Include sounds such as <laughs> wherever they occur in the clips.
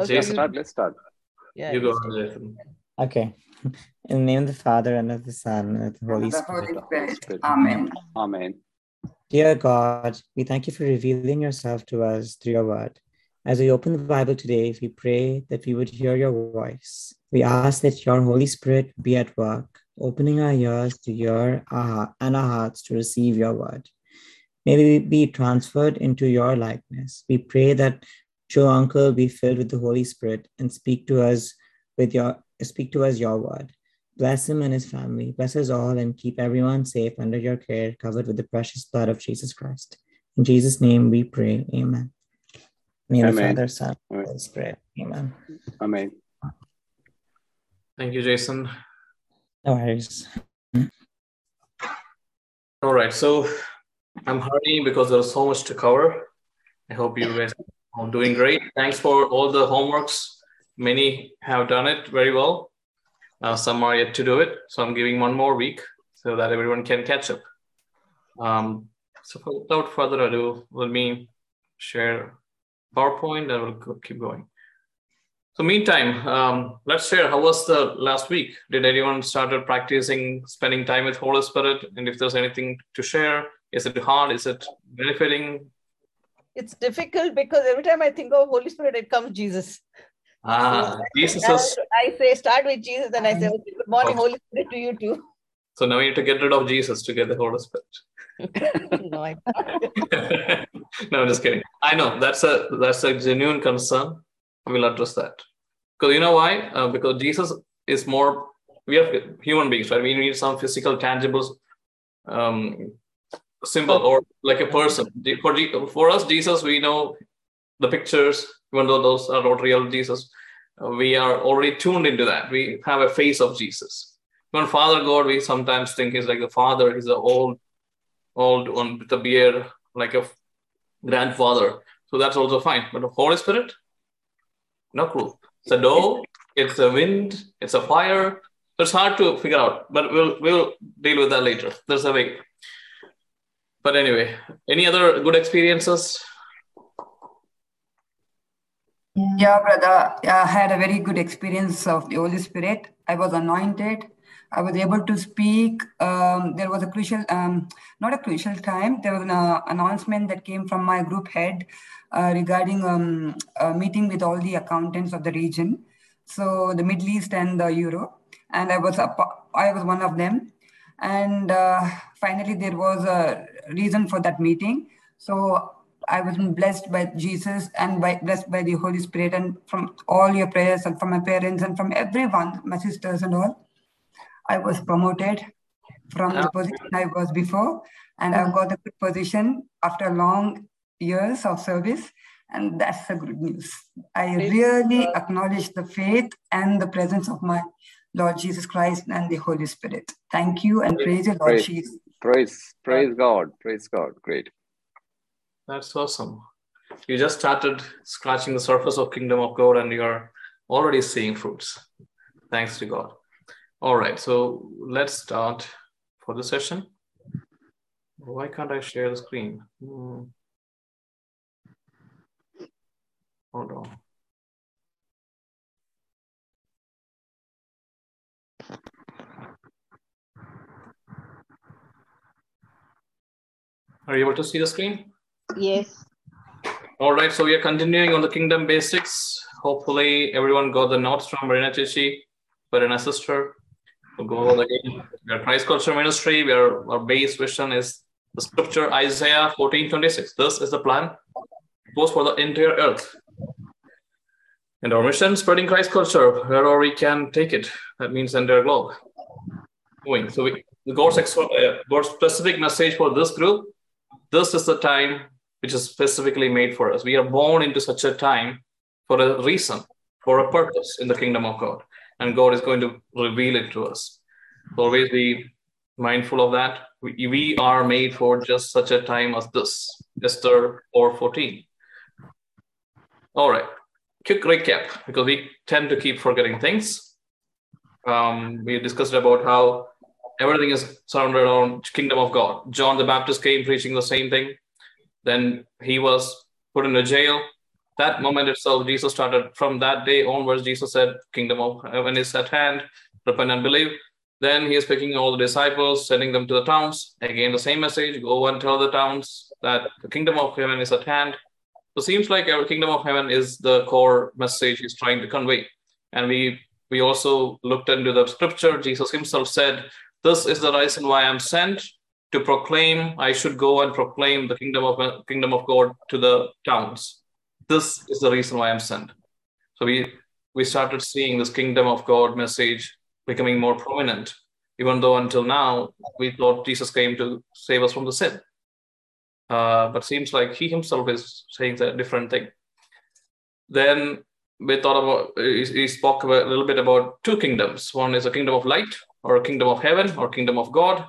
Okay, Jason, Start. Let's start. Yeah, you you go, start. Jason. Okay. <laughs> In the name of the Father and of the Son and of the Holy And the Spirit. Holy Spirit. Spirit. Amen. Amen. Dear God, we thank you for revealing yourself to us through your word. As we open the Bible today, we pray that we would hear your voice. We ask that your Holy Spirit be at work, opening our ears to hear our, heart- and our hearts to receive your word. May we be transferred into your likeness. We pray that Joe Uncle be filled with the Holy Spirit and speak to us with your speak to us your word. Bless him and his family. Bless us all and keep everyone safe under your care, covered with the precious blood of Jesus Christ. In Jesus' name we pray. Amen. In the the Amen. Father, Son, Amen. Holy Spirit. Amen. Amen. Thank you, Jason. No worries. All right, so I'm hurrying because there's so much to cover. I hope you guys are doing great. Thanks for all the homeworks. Many have done it very well. Uh, some are yet to do it, so I'm giving one more week so that everyone can catch up. Um, so without further ado, let me share PowerPoint and we'll keep going. So meantime, um, let's share how was the last week? Did anyone started practicing spending time with Holy Spirit? And if there's anything to share, is it hard? Is it benefiting? It's difficult because every time I think of Holy Spirit, it comes Jesus. Ah, So, Jesus I- is. I say start with Jesus, and I say okay, good morning, Okay. Holy Spirit, to you too. So now we need to get rid of Jesus to get the Holy Spirit. <laughs> no, I <laughs> no, I'm just kidding. I know that's a that's a genuine concern. We'll address that because you know why? Uh, because Jesus is more. We are human beings, right? We need some physical, tangible um, symbol or like a person. For for us, Jesus, we know the pictures, even though those are not real Jesus. uh, we are already tuned into that. We have a face of Jesus. When Father God, we sometimes think he's like the Father. He's the old, old one with the beard, like a grandfather. So that's also fine. But the Holy Spirit, no clue. It's a dove, it's a wind, it's a fire. It's hard to figure out, but we'll we'll deal with that later. There's a way. But anyway, any other good experiences? Yeah, brother. I had a very good experience of the Holy Spirit. I was anointed. I was able to speak. Um, there was a crucial, um, not a crucial time. There was an uh, announcement that came from my group head uh, regarding um, a meeting with all the accountants of the region, so the Middle East and the Euro, and I was a, I was one of them. And uh, finally, there was a reason for that meeting. So I was blessed by Jesus and by, blessed by the Holy Spirit and from all your prayers and from my parents and from everyone, my sisters and all. I was promoted from the ah. position I was before, and I've ah. got a good position after long years of service, and that's the good news. I really acknowledge the faith and the presence of my Lord Jesus Christ and the Holy Spirit. Thank you and praise the Lord Jesus. Praise, praise God. Praise God. Great. That's awesome. You just started scratching the surface of kingdom of God and you're already seeing fruits. Thanks to God. All right, so let's start for the session. Why can't I share the screen? Hmm. Hold on. Are you able to see the screen? Yes. All right, so we are continuing on the kingdom basics. Hopefully, everyone got the notes from Marina Chichi, Marina sister. We'll go over again. We are Christ Culture Ministry. We are, our base vision is the scripture Isaiah 14 26. This is the plan. It was for the entire earth. And our mission, spreading Christ culture wherever we can take it. That means the entire globe. So we, the God's, ex- uh, God's specific message for this group. This is the time which is specifically made for us. We are born into such a time for a reason, for a purpose in the kingdom of God. And God is going to reveal it to us. Always be mindful of that. We, we are made for just such a time as this. Esther 4:14. All right. Quick recap because we tend to keep forgetting things. Um, we discussed about how everything is surrounded around kingdom of God. John the Baptist came preaching the same thing. Then he was put in a jail. that moment itself, Jesus started from that day onwards. Jesus said, Kingdom of heaven is at hand, repent and believe. Then he is picking all the disciples, sending them to the towns. Again, the same message go and tell the towns that the kingdom of heaven is at hand. So it seems like our kingdom of heaven is the core message he's trying to convey. And we we also looked into the scripture. Jesus himself said, This is the reason why I'm sent to proclaim, I should go and proclaim the kingdom of kingdom of God to the towns. This is the reason why I'm sent. So we we started seeing this kingdom of God message becoming more prominent, even though until now we thought Jesus came to save us from the sin. Uh, but seems like he himself is saying a different thing. Then we thought about, he, spoke a little bit about two kingdoms. One is a kingdom of light, or kingdom of heaven, or kingdom of God,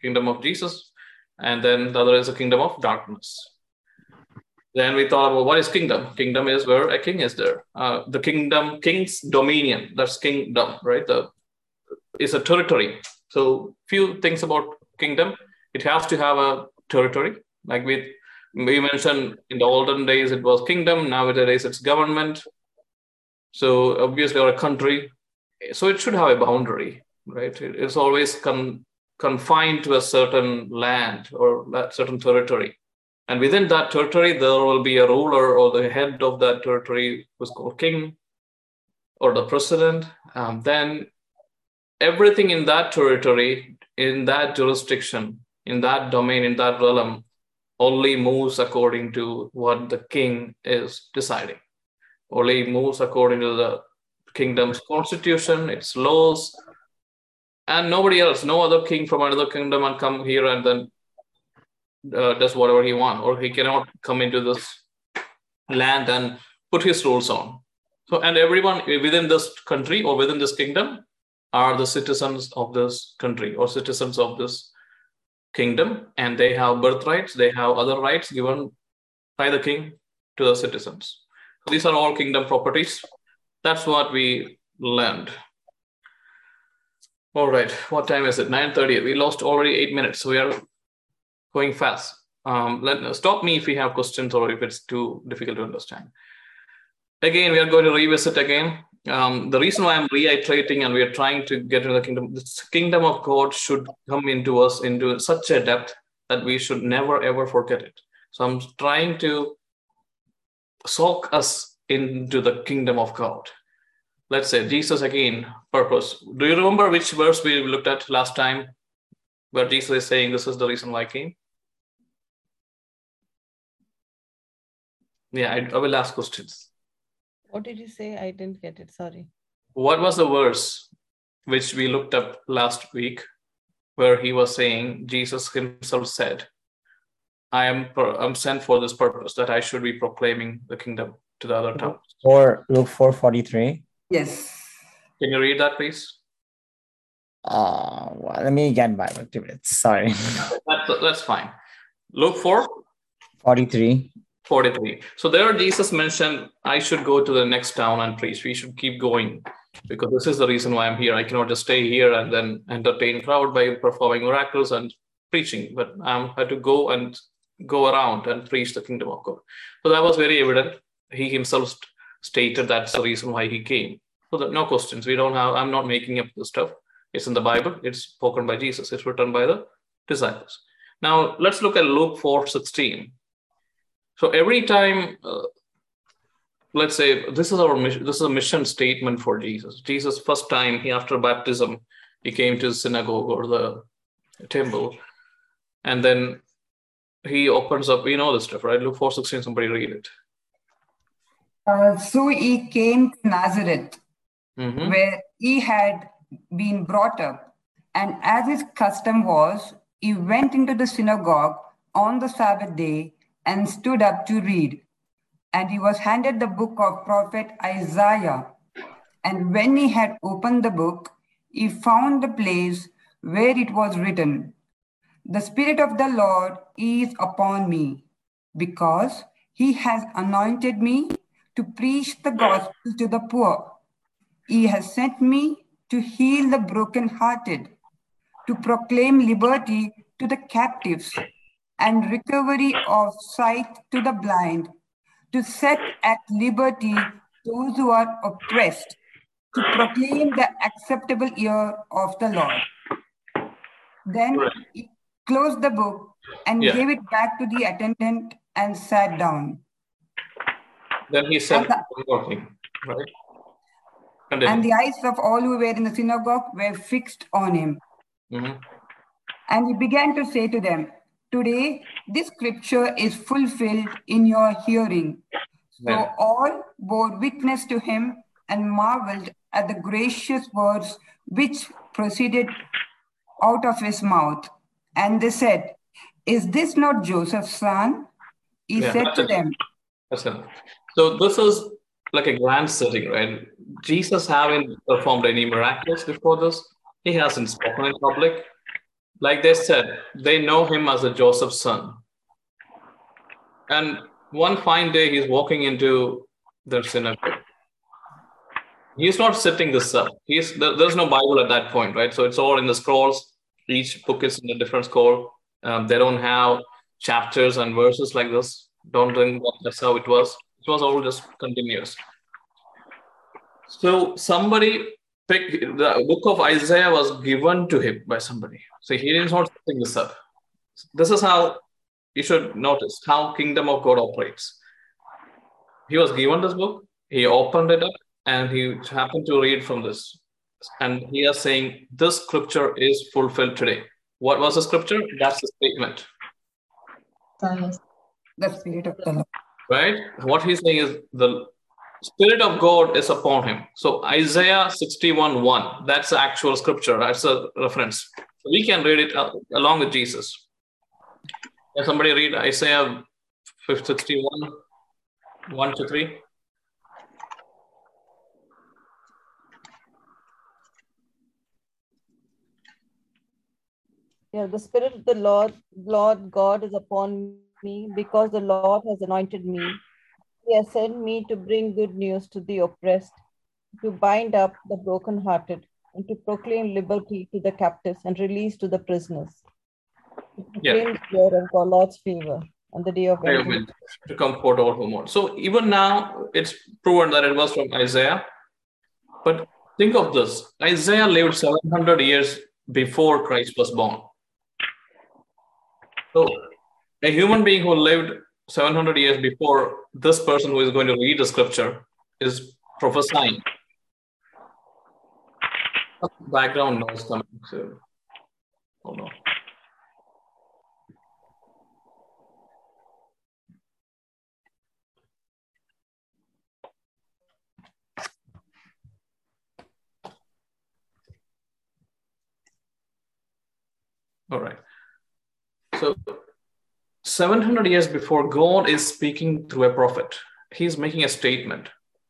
kingdom of Jesus. And then the other is a kingdom of darkness. Then we thought about what is kingdom? Kingdom is where a king is there. Uh, the kingdom, king's dominion, that's kingdom, right? The is a territory. So few things about kingdom. It has to have a territory. Like we we mentioned in the olden days it was kingdom. Nowadays it's government. So obviously or a country. So it should have a boundary, right? It's always con- confined to a certain land or a certain territory. And within that territory, there will be a ruler or the head of that territory who's called king or the president. Um, then everything in that territory, in that jurisdiction, in that domain, in that realm, only moves according to what the king is deciding, only moves according to the kingdom's constitution, its laws, and nobody else, no other king from another kingdom and come here and then uh, does whatever he wants, or he cannot come into this land and put his rules on. So, and everyone within this country or within this kingdom are the citizens of this country or citizens of this kingdom, and they have birthrights, they have other rights given by the king to the citizens. These are all kingdom properties. That's what we learned. All right, what time is it? 9.30. We lost already eight minutes, so we are going fast. Um, let stop me if you have questions or if it's too difficult to understand. Again, we are going to revisit again um, the reason why I'm reiterating and we are trying to get into the kingdom, the kingdom of God should come into us into such a depth that we should never ever forget it. So I'm trying to soak us into the kingdom of God. Let's say Jesus again, purpose. Do you remember which verse we looked at last time where Jesus is saying, This is the reason why I came? Yeah, I, I will ask questions. What did you say? I didn't get it. Sorry. What was the verse which we looked up last week where he was saying, Jesus himself said, I am I'm sent for this purpose that I should be proclaiming the kingdom to the other towns. Or Luke 4:43. Yes. Can you read that, please? Uh, well, let me get Bible two minutes. Sorry. <laughs> That's, that's fine. Luke 4 43. 43. So there Jesus mentioned, I should go to the next town and preach. We should keep going because this is the reason why I'm here. I cannot just stay here and then entertain crowd by performing miracles and preaching, but I had to go and go around and preach the kingdom of God. So that was very evident. He himself stated that's the reason why he came. So that no questions. We don't have, I'm not making up the stuff. It's in the Bible. It's spoken by Jesus. It's written by the disciples. Now let's look at Luke 4 16. So every time, uh, let's say this is our mission, this is a mission statement for Jesus. Jesus, first time he after baptism, he came to the synagogue or the temple, and then he opens up. We know this stuff, right? Luke four sixteen. Somebody read it. Uh, so he came to Nazareth, Mhm. where he had been brought up, and as his custom was, he went into the synagogue on the Sabbath day and stood up to read. And he was handed the book of prophet Isaiah. And when he had opened the book, he found the place where it was written, The Spirit of the Lord is upon me, because he has anointed me to preach the gospel to the poor. He has sent me to heal the brokenhearted, to proclaim liberty to the captives and recovery of sight to the blind, to set at liberty those who are oppressed, to proclaim the acceptable year of the Lord. Then he closed the book and Yeah. gave it back to the attendant and sat down. Then he said the- thing, right? And the eyes of all who were in the synagogue were fixed on him. Mhm. And he began to say to them, Today, this scripture is fulfilled in your hearing. So Right. all bore witness to him and marveled at the gracious words which proceeded out of his mouth. And they said, Is this not Joseph's son? He Yeah, said to them. So this is like a grand setting, right? Jesus having performed any miracles before this. He hasn't spoken in public. Like they said, they know him as a Joseph's son. And one fine day, he's walking into their synagogue. He's not sitting this up. He's there- there's no Bible at that point, right? So it's all in the scrolls. Each book is in a different scroll. Um, they don't have chapters and verses like this. Don't think that that's how it was. It was all just continuous. So somebody picked the book of Isaiah was given to him by somebody. So he is not setting this up. This is how you should notice how kingdom of God operates. He was given this book, he opened it up, and he happened to read from this. And he is saying, This scripture is fulfilled today. What was the scripture? That's the statement. The Spirit of the Lord. Right? What he's saying is the Spirit of God is upon him. So Isaiah 61 1, that's the actual scripture, that's a reference. We can read it uh, along with Jesus. Can somebody read Isaiah 61 1 to 3? Yeah, the Spirit of the Lord, Lord God is upon me because the Lord has anointed me. He has sent me to bring good news to the oppressed, to bind up the brokenhearted, and to proclaim liberty to the captives and release to the prisoners. To Yeah. proclaim the of the Lord's favor and the day of vengeance. To comfort all who mourn. So even now, it's proven that it was from Isaiah. But think of this Isaiah lived 700 years before Christ was born. So a human being who lived 700 years before this person who is going to read the scripture is prophesying. Background noise coming. So, hold on. All right. So, 700 years before, God is speaking through a prophet. He's making a statement.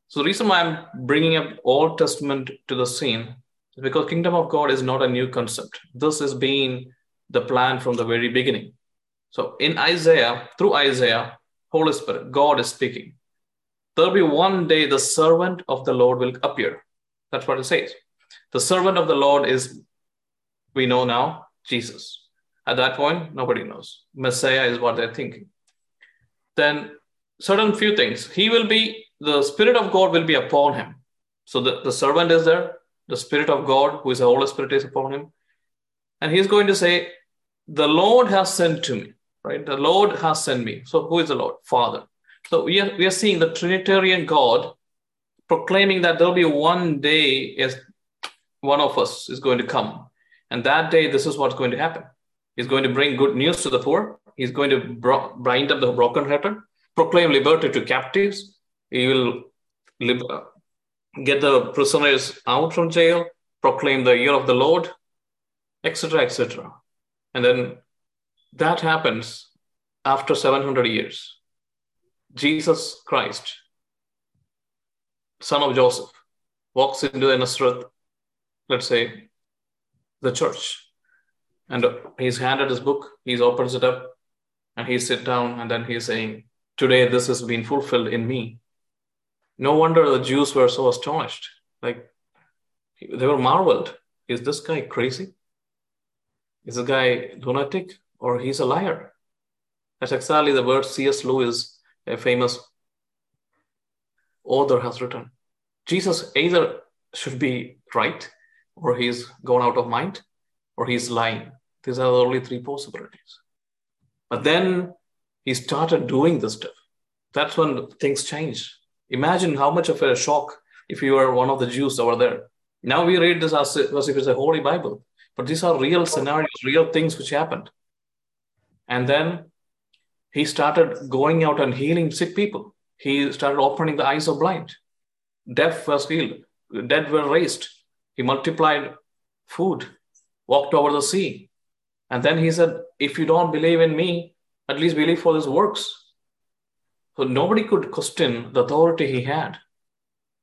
So, the reason why I'm bringing up Old Testament to the scene is because kingdom of God is not a new concept. This has been the plan from the very beginning. So, in Isaiah, through Isaiah, Holy Spirit, God is speaking. There'll be one day the servant of the Lord will appear. That's what it says. The servant of the Lord is, we know now, Jesus. At that point, nobody knows. Messiah is what they're thinking. Then, certain few things. He will be, the Spirit of God will be upon him. So the, the servant is there, the Spirit of God, who is the Holy Spirit, is upon him. And he's going to say, The Lord has sent to me, right? The Lord has sent me. So who is the Lord? Father. So we are, we are seeing the Trinitarian God proclaiming that there'll be one day as one of us is going to come. And that day, this is what's going to happen. He's going to bring good news to the poor. He's going to bro- bind up the brokenhearted, proclaim liberty to captives. He will uh, get the prisoners out from jail, proclaim the year of the Lord, etc., etc. And then that happens after 700 years. Jesus Christ, son of Joseph, walks into the Nazareth, let's say, the church. And he's handed his book, he opens it up, and he sit down, and then he's saying, Today this has been fulfilled in me. No wonder the Jews were so astonished. Like they were marveled. Is this guy crazy? Is this guy lunatic or he's a liar? That's exactly the word C.S. Lewis, a famous author has written. Jesus either should be right, or he's gone out of mind, or he's lying. These are the only three possibilities. But then he started doing this stuff. That's when things changed. Imagine how much of a shock if you were one of the Jews over there. Now we read this as, as if it's a holy Bible, but these are real scenarios, real things which happened. And then he started going out and healing sick people. He started opening the eyes of blind. Deaf was healed. Dead were raised. He multiplied food, walked over the sea. And then he said, If you don't believe in me, at least believe for his works. So nobody could question the authority he had.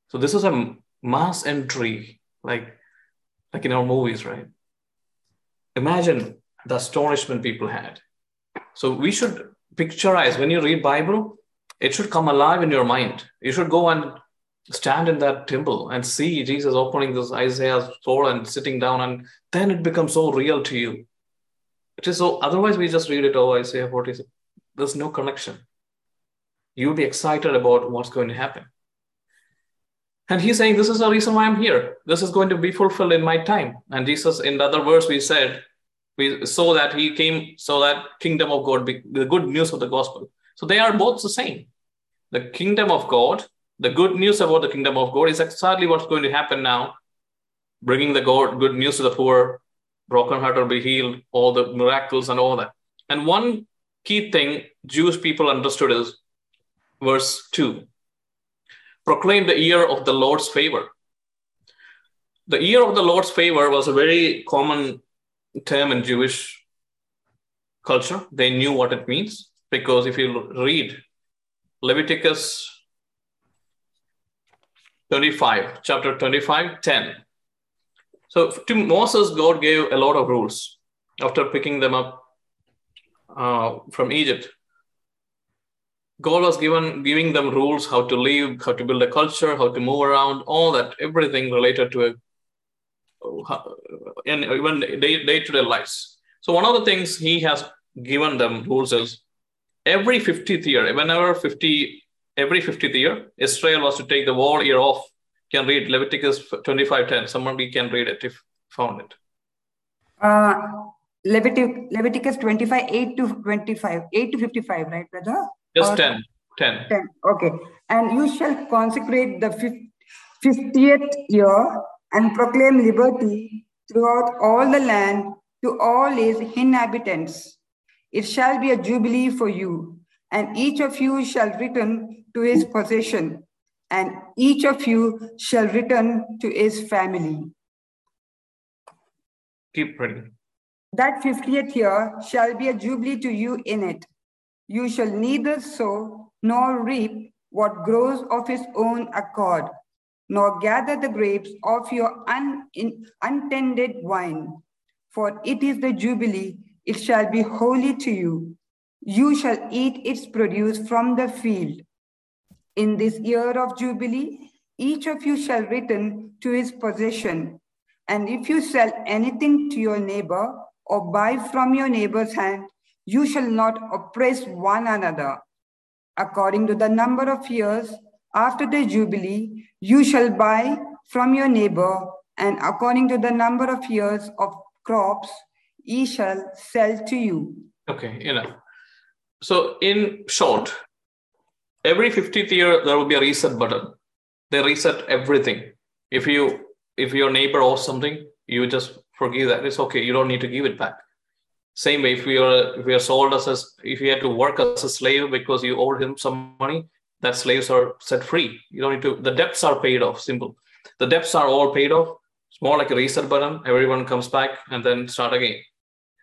So this is a mass entry, like, like in our movies, right? Imagine the astonishment people had. So we should picturize when you read Bible, it should come alive in your mind. You should go and stand in that temple and see Jesus opening this Isaiah's soul and sitting down, and then it becomes so real to you. It is so. Otherwise, we just read it. over and say, What is it? There's no connection. You'll be excited about what's going to happen. And he's saying, This is the reason why I'm here. This is going to be fulfilled in my time. And Jesus, in the other verse, we said, we saw that he came so that kingdom of God, be, the good news of the gospel. So they are both the same. The kingdom of God, the good news about the kingdom of God is exactly what's going to happen now, bringing the God, good news to the poor, broken heart will be healed, all the miracles and all that. And one key thing Jewish people understood is verse 2 proclaim the year of the Lord's favor. The year of the Lord's favor was a very common term in Jewish culture. They knew what it means because if you read Leviticus 25, chapter 25, 10. So to Moses, God gave a lot of rules after picking them up uh, from Egypt. God was given giving them rules how to live, how to build a culture, how to move around, all that, everything related to a in even day, day-to-day lives. So one of the things he has given them rules is every 50th year, whenever 50 every 50th year, Israel was to take the whole year off. Can read Leviticus 25:10. Somebody can read it if found it. Uh, Leviticus, Leviticus 25, 8 to 25, 8 to 55, right, brother? Just or 10. 10. 10. Okay. And you shall consecrate the 50th year and proclaim liberty throughout all the land to all its inhabitants. It shall be a jubilee for you, and each of you shall return to his possession, and each of you shall return to his family. Keep reading. That 50th year shall be a jubilee to you in it. You shall neither sow nor reap what grows of his own accord nor gather the grapes of your un, in, untended wine. For it is the Jubilee, it shall be holy to you. You shall eat its produce from the field. In this year of Jubilee, each of you shall return to his possession. And if you sell anything to your neighbor or buy from your neighbor's hand, you shall not oppress one another. According to the number of years after the Jubilee, you shall buy from your neighbor, and according to the number of years of crops, he shall sell to you. Okay, enough. So, in short, every 50th year there will be a reset button. They reset everything. If you if your neighbor owes something, you just forgive that. It's okay. You don't need to give it back. Same way, if we are if we are sold as a, if you had to work as a slave because you owed him some money, that slaves are set free. You don't need to, the debts are paid off, simple. The debts are all paid off. It's more like a reset button. Everyone comes back and then start again.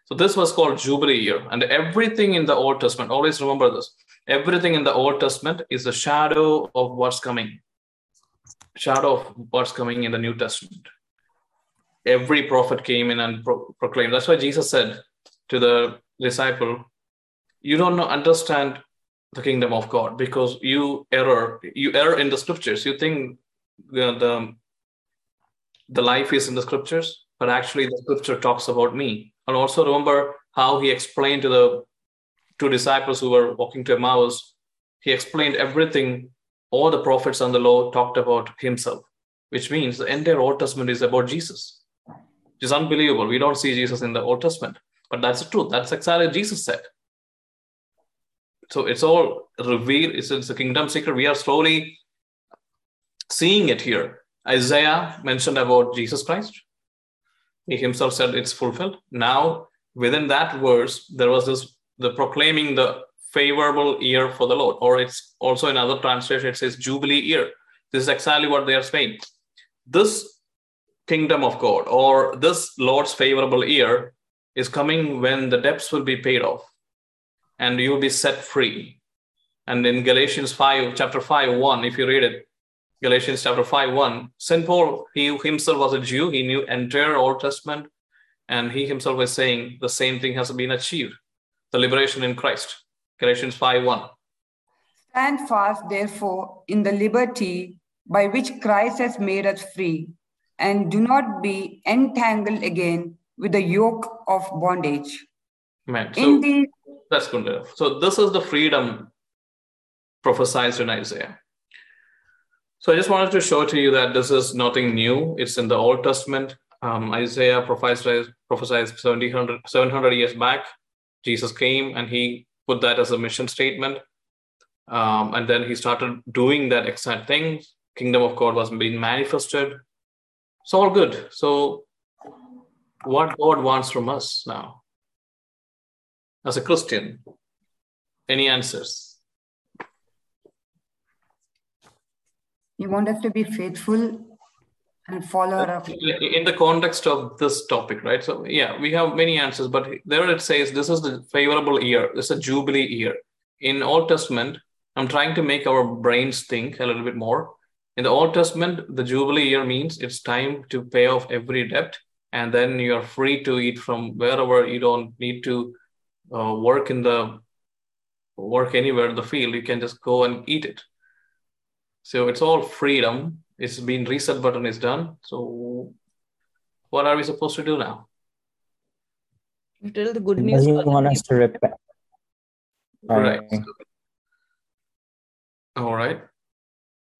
So this was called Jubilee year. And everything in the Old Testament, always remember this, everything in the Old Testament is a shadow of what's coming. Shadow of what's coming in the New Testament. Every prophet came in and pro- proclaimed. That's why Jesus said to the disciple, you don't know, understand the kingdom of God because you error you err in the scriptures. You think the, the the life is in the scriptures, but actually the scripture talks about me. And also remember how he explained to the two disciples who were walking to Emmaus, he explained everything all the prophets and the law talked about himself, which means the entire Old Testament is about Jesus. It's unbelievable. We don't see Jesus in the Old Testament, but that's the truth. That's exactly what Jesus said. So it's all revealed. It's, it's a kingdom secret. We are slowly seeing it here. Isaiah mentioned about Jesus Christ. He himself said it's fulfilled. Now, within that verse, there was this the proclaiming the favorable year for the Lord, or it's also in other translation, it says Jubilee year. This is exactly what they are saying. This kingdom of God, or this Lord's favorable year, is coming when the debts will be paid off and you'll be set free. And in Galatians 5, chapter 5, 1, if you read it, Galatians chapter 5, 1, St. Paul, he himself was a Jew, he knew entire Old Testament, and he himself was saying the same thing has been achieved, the liberation in Christ. Galatians 5, 1. Stand fast, therefore, in the liberty by which Christ has made us free, and do not be entangled again with the yoke of bondage. Man, so these that's good enough. So this is the freedom prophesied in Isaiah. So I just wanted to show to you that this is nothing new. It's in the Old Testament. Um, Isaiah prophesied, prophesied 700, 700 years back. Jesus came and he put that as a mission statement. Um, and then he started doing that exact thing. Kingdom of God was being manifested. It's all good. So what God wants from us now? As a Christian, any answers? you want us to be faithful and follow up. in the context of this topic, right? So yeah, we have many answers, but there it says this is the favorable year. This is a jubilee year. In Old Testament, I'm trying to make our brains think a little bit more. In the Old Testament, the jubilee year means it's time to pay off every debt, and then you are free to eat from wherever you don't need to uh, work in the work anywhere in the field. You can just go and eat it. So it's all freedom it's been reset button is done. So what are we supposed to do now? You tell the good Does news. he to other want us to people. repent? Right. All right.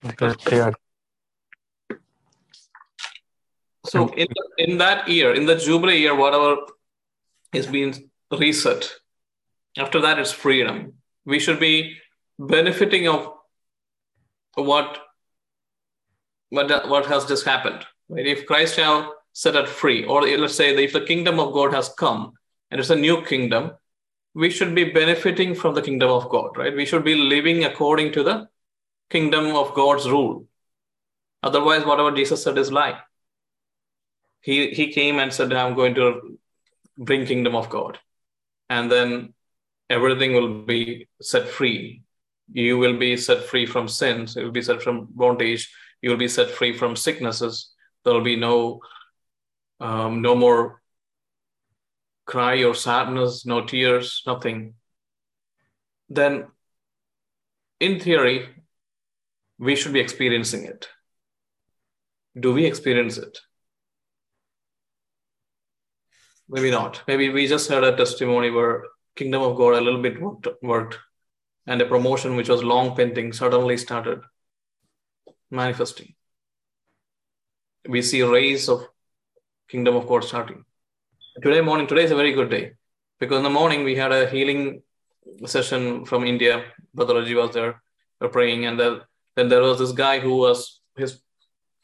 Okay. So in, in that year, in the Jubilee year, whatever is being reset, after that it's freedom. We should be benefiting of what what, what has just happened. Right? If Christ have set us free, or let's say if the kingdom of God has come and it's a new kingdom, we should be benefiting from the kingdom of God, right? We should be living according to the kingdom of God's rule. Otherwise, whatever Jesus said is lie. He he came and said, I'm going to bring kingdom of God. And then everything will be set free. You will be set free from sins, you will be set from bondage, you'll be set free from sicknesses. There'll be no um, no more cry or sadness, no tears, nothing. Then, in theory, we should be experiencing it. Do we experience it? Maybe not. Maybe we just had a testimony where kingdom of God a little bit worked, worked and a promotion which was long pending suddenly started manifesting. We see a race of kingdom of God starting. Today morning, today is a very good day because in the morning we had a healing session from India. Brother Raji was there, praying, and then, then there was this guy who was his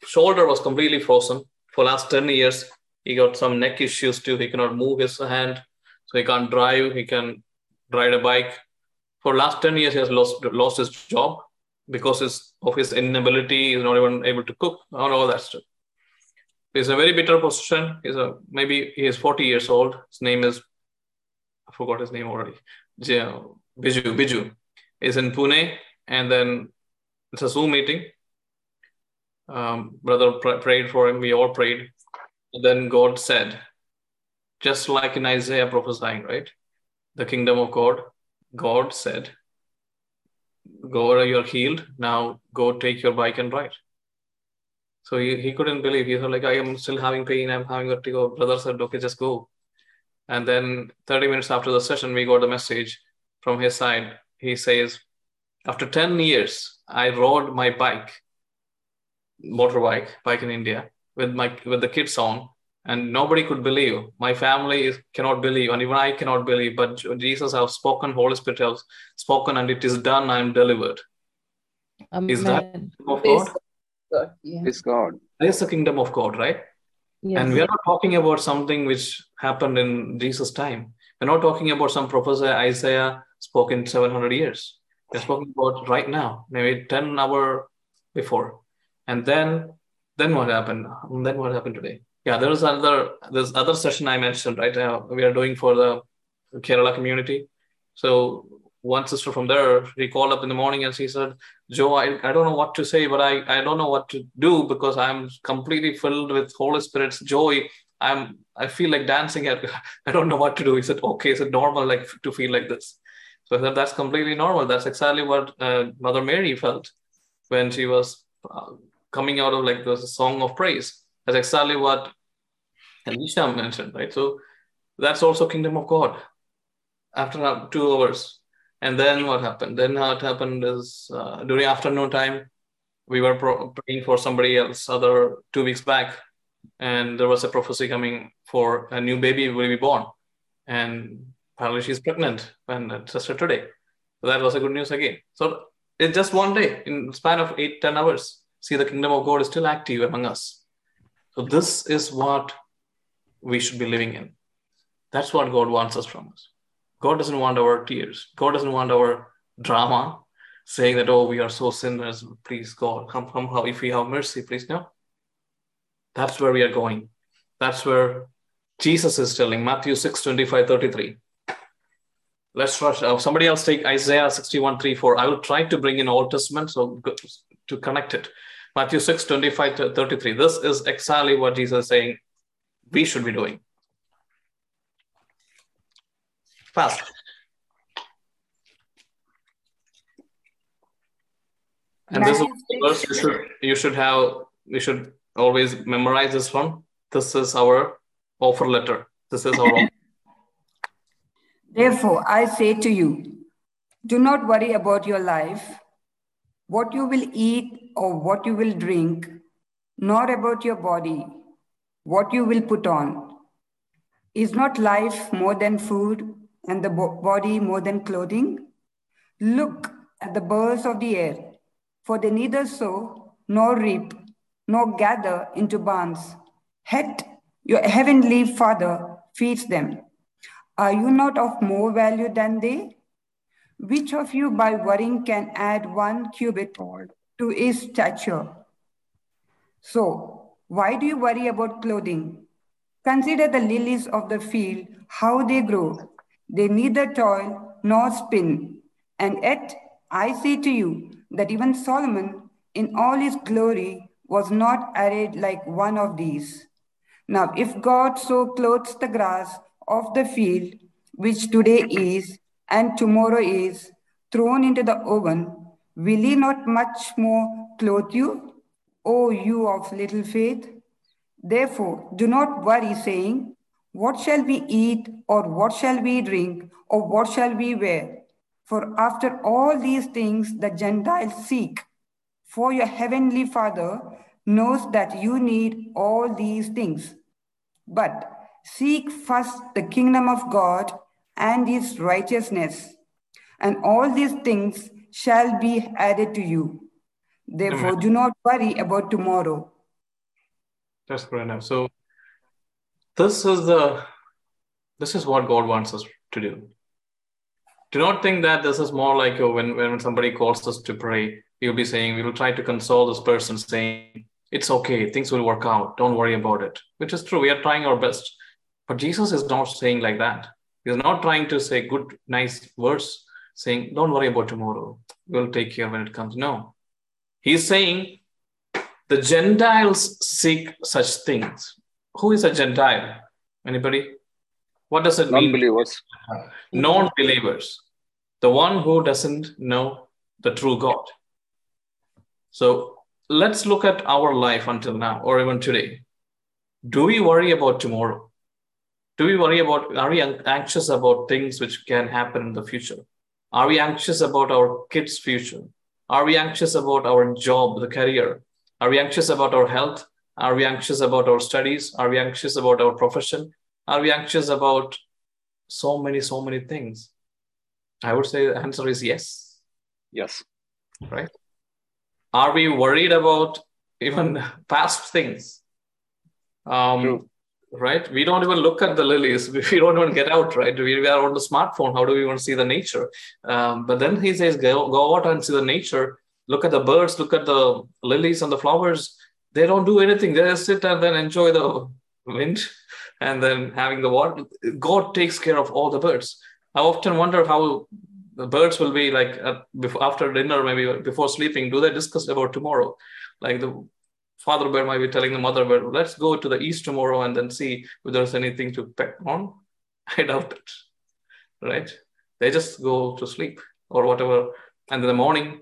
shoulder was completely frozen for last 10 years. He got some neck issues too. He cannot move his hand, so he can't drive. He can ride a bike. For last 10 years, he has lost lost his job because of his inability, he's not even able to cook and all that stuff. He's a very bitter position. He's a maybe he is 40 years old. His name is I forgot his name already. Biju Biju is in Pune, and then it's a Zoom meeting. Um, brother pr- prayed for him. We all prayed. And then God said, just like in Isaiah prophesying, right? The kingdom of God. God said, go you're healed now go take your bike and ride. So he, he couldn't believe. He was like i am still having pain. I'm having vertigo oh, brother said okay just go. And then 30 minutes after the session we got a message from his side. He says After 10 years, I rode my bike, motorbike, bike in India, with my with the kids on, and nobody could believe. My family is, cannot believe, and even I cannot believe. But Jesus has spoken, Holy Spirit has spoken, and it is done. I am delivered. Is that of Praise God? God. Yeah. Praise God. That is the kingdom of God, right? Yes. And we are not talking about something which happened in Jesus' time. We're not talking about some prophecy Isaiah spoke in 700 years. We're talking about right now, maybe 10 hour before. And then, then what happened? And then what happened today? Yeah, there was another, this other session I mentioned, right? Uh, we are doing for the Kerala community. So one sister from there, she called up in the morning and she said, Joe, I, I don't know what to say, but I, I don't know what to do because I'm completely filled with Holy Spirit's joy. I'm I feel like dancing. At, <laughs> I don't know what to do. He said, okay, is it normal like to feel like this? So I said, that's completely normal. That's exactly what uh, Mother Mary felt when she was uh, coming out of like this song of praise. That's exactly what Elisha mentioned, right? So that's also kingdom of God. After uh, two hours, and then what happened? Then what happened is uh, during afternoon time, we were pro- praying for somebody else other two weeks back, and there was a prophecy coming for a new baby will be born, and apparently she's pregnant and just today. So that was a good news again. So it's just one day in span of eight ten hours. See, the kingdom of God is still active among us. So this is what we should be living in. That's what God wants us from us. God doesn't want our tears. God doesn't want our drama, saying that, oh, we are so sinners. Please, God, come, come, if we have mercy, please. No. That's where we are going. That's where Jesus is telling Matthew 6, 25, 33. Let's rush. Uh, somebody else take Isaiah 61, 3, 4. I will try to bring in Old Testament so to connect it. Matthew 6, 25 to 33. This is exactly what Jesus is saying we should be doing. Fast. And this is the verse you should you should have you should always memorize this one. This is our offer letter. This is our <laughs> Therefore, I say to you, do not worry about your life, what you will eat or what you will drink, nor about your body, what you will put on. Is not life more than food and the bo- body more than clothing? Look at the birds of the air, for they neither sow nor reap nor gather into barns. Yet your heavenly Father feeds them. Are you not of more value than they? Which of you by worrying can add one cubit to his stature? So, why do you worry about clothing? Consider the lilies of the field, how they grow. They neither toil nor spin. And yet, I say to you that even Solomon, in all his glory, was not arrayed like one of these. Now, if God so clothes the grass of the field, which today is and tomorrow is thrown into the oven, will he not much more clothe you, O you of little faith? Therefore, do not worry, saying, What shall we eat, or what shall we drink, or what shall we wear? For after all these things the Gentiles seek. For your heavenly Father knows that you need all these things. But seek first the kingdom of God and his righteousness, and all these things shall be added to you. Therefore, do not worry about tomorrow. That's good enough. So this is the this is what God wants us to do. Do not think that this is more like uh, when, when somebody calls us to pray, we'll be saying, we will try to console this person, saying, It's okay, things will work out, don't worry about it. Which is true, we are trying our best. But Jesus is not saying like that. He's not trying to say good, nice words, saying, Don't worry about tomorrow, we'll take care when it comes. No. He's saying, the Gentiles seek such things. Who is a Gentile? Anybody? What does it mean? Non-believers. Non believers. The one who doesn't know the true God. So let's look at our life until now, or even today. Do we worry about tomorrow? Do we worry about, are we anxious about things which can happen in the future? Are we anxious about our kids' future? Are we anxious about our job, the career? Are we anxious about our health? Are we anxious about our studies? Are we anxious about our profession? Are we anxious about so many, so many things? I would say the answer is yes. Yes. Right? Are we worried about even <laughs> past things? Um, True. Right? We don't even look at the lilies. <laughs> We don't even get out, right? We, are on the smartphone. How do we want to see the nature? Um, but then he says, go, go out and see the nature. Look at the birds, look at the lilies and the flowers. They don't do anything. They just sit and then enjoy the wind and then having the water. God takes care of all the birds. I often wonder how the birds will be like after dinner, maybe before sleeping. Do they discuss about tomorrow? Like the father bird might be telling the mother bird, let's go to the east tomorrow and then see if there's anything to peck on. <laughs> I doubt it. Right? They just go to sleep or whatever. And in the morning,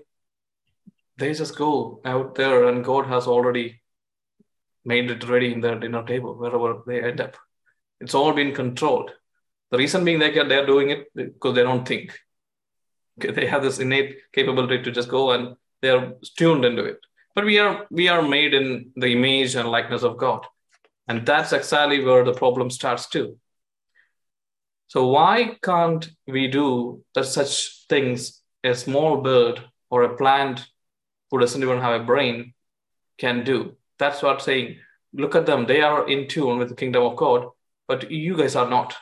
they just go out there and God has already made it ready in their dinner table, wherever they end up. It's all been controlled. The reason being they they're doing it because they don't think. Okay, <laughs> they have this innate capability to just go and they're tuned into it but we are we are made in the image and likeness of god. And that's exactly where the problem starts too. So why can't we do that such things a small bird or a plant who doesn't even have a brain can do? That's what saying. Look at them. They are in tune with the kingdom of god but you guys are not.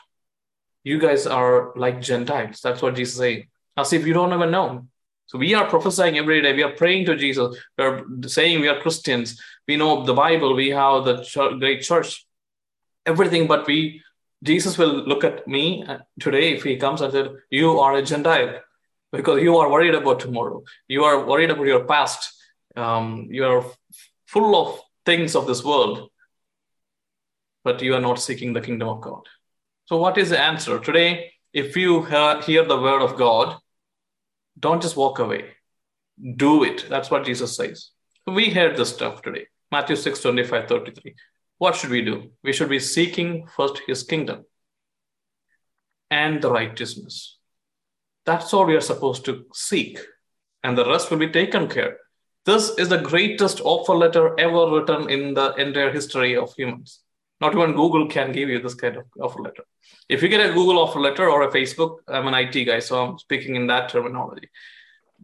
You guys are like gentiles. That's what jesus is saying. As if you don't even know so we are prophesying every day. We are praying to Jesus. We are saying we are Christians. We know the Bible. We have the great church. Everything, but we, Jesus will look at me today if he comes and said, "You are a Gentile," because you are worried about tomorrow. You are worried about your past. Um, you are full of things of this world, but you are not seeking the kingdom of God. So, what is the answer today? If you hear the word of God don't just walk away. Do it. That's what Jesus says. We heard this stuff today. Matthew 6, 25, 33. What should we do? We should be seeking first his kingdom and the righteousness. That's all we are supposed to seek, and the rest will be taken care. This is the greatest offer letter ever written in the entire history of humans. Not even Google can give you this kind of offer letter. If you get a Google offer letter or a Facebook, I'm an IT guy, so I'm speaking in that terminology.